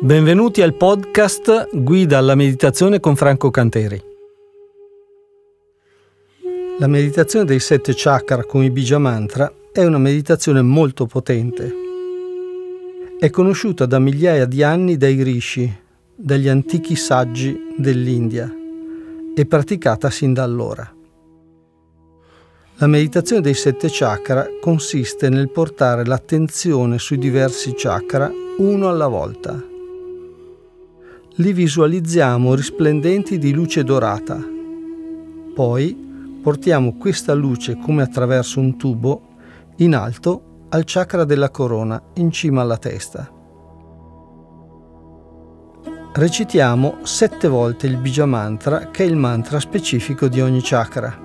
Benvenuti al podcast Guida alla meditazione con Franco Canteri. La meditazione dei sette chakra con i Bija Mantra è una meditazione molto potente. È conosciuta da migliaia di anni dai rishi, dagli antichi saggi dell'India e praticata sin da allora. La meditazione dei sette chakra consiste nel portare l'attenzione sui diversi chakra uno alla volta. Li visualizziamo risplendenti di luce dorata. Poi portiamo questa luce come attraverso un tubo in alto al chakra della corona in cima alla testa. Recitiamo sette volte il Bija Mantra che è il mantra specifico di ogni chakra.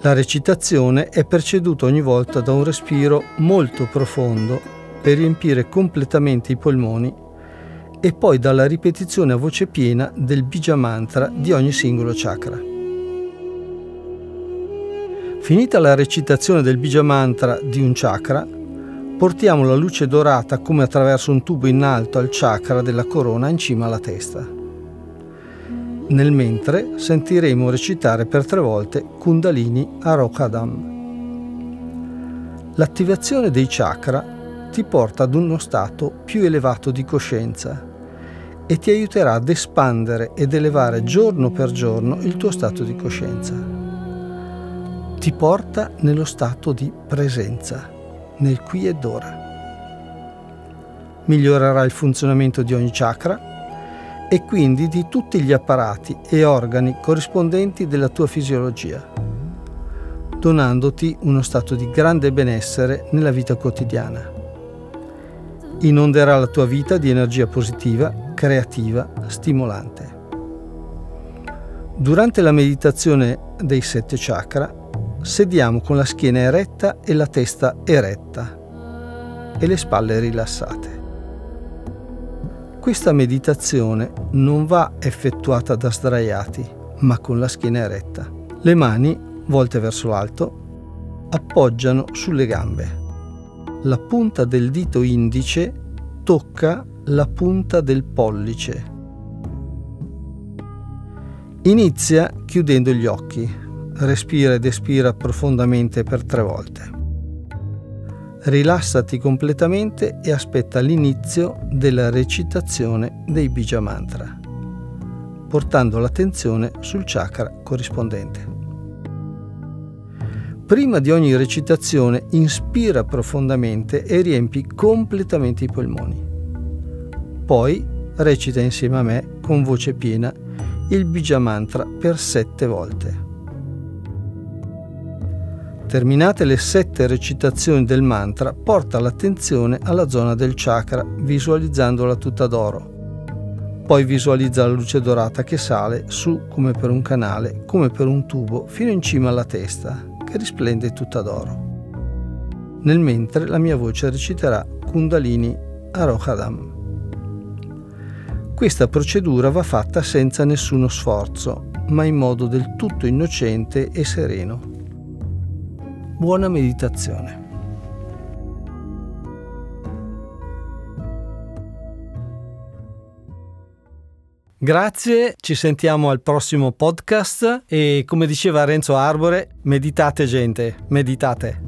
La recitazione è preceduta ogni volta da un respiro molto profondo per riempire completamente i polmoni e poi dalla ripetizione a voce piena del Bija Mantra di ogni singolo chakra. Finita la recitazione del Bija Mantra di un chakra, portiamo la luce dorata come attraverso un tubo in alto al chakra della corona in cima alla testa. Nel mentre sentiremo recitare per tre volte Kundalini Arokadam. L'attivazione dei chakra ti porta ad uno stato più elevato di coscienza e ti aiuterà ad espandere ed elevare giorno per giorno il tuo stato di coscienza. Ti porta nello stato di presenza, nel qui ed ora. Migliorerà il funzionamento di ogni chakra e quindi di tutti gli apparati e organi corrispondenti della tua fisiologia, donandoti uno stato di grande benessere nella vita quotidiana. Inonderà la tua vita di energia positiva, creativa, stimolante. Durante la meditazione dei sette chakra, sediamo con la schiena eretta e la testa eretta e le spalle rilassate. Questa meditazione non va effettuata da sdraiati, ma con la schiena eretta. Le mani, volte verso l'alto, appoggiano sulle gambe. La punta del dito indice tocca la punta del pollice. Inizia chiudendo gli occhi. Respira ed espira profondamente per tre volte rilassati completamente e aspetta l'inizio della recitazione dei Bija Mantra, portando l'attenzione sul chakra corrispondente. Prima di ogni recitazione inspira profondamente e riempi completamente i polmoni. Poi recita insieme a me con voce piena il Bija Mantra per sette volte. Terminate le sette recitazioni del mantra, porta l'attenzione alla zona del chakra visualizzandola tutta d'oro. Poi visualizza la luce dorata che sale su come per un canale, come per un tubo, fino in cima alla testa, che risplende tutta d'oro. Nel mentre la mia voce reciterà Kundalini Arohadam. Questa procedura va fatta senza nessuno sforzo, ma in modo del tutto innocente e sereno. Buona meditazione. Grazie, ci sentiamo al prossimo podcast e come diceva Renzo Arbore, meditate gente, meditate.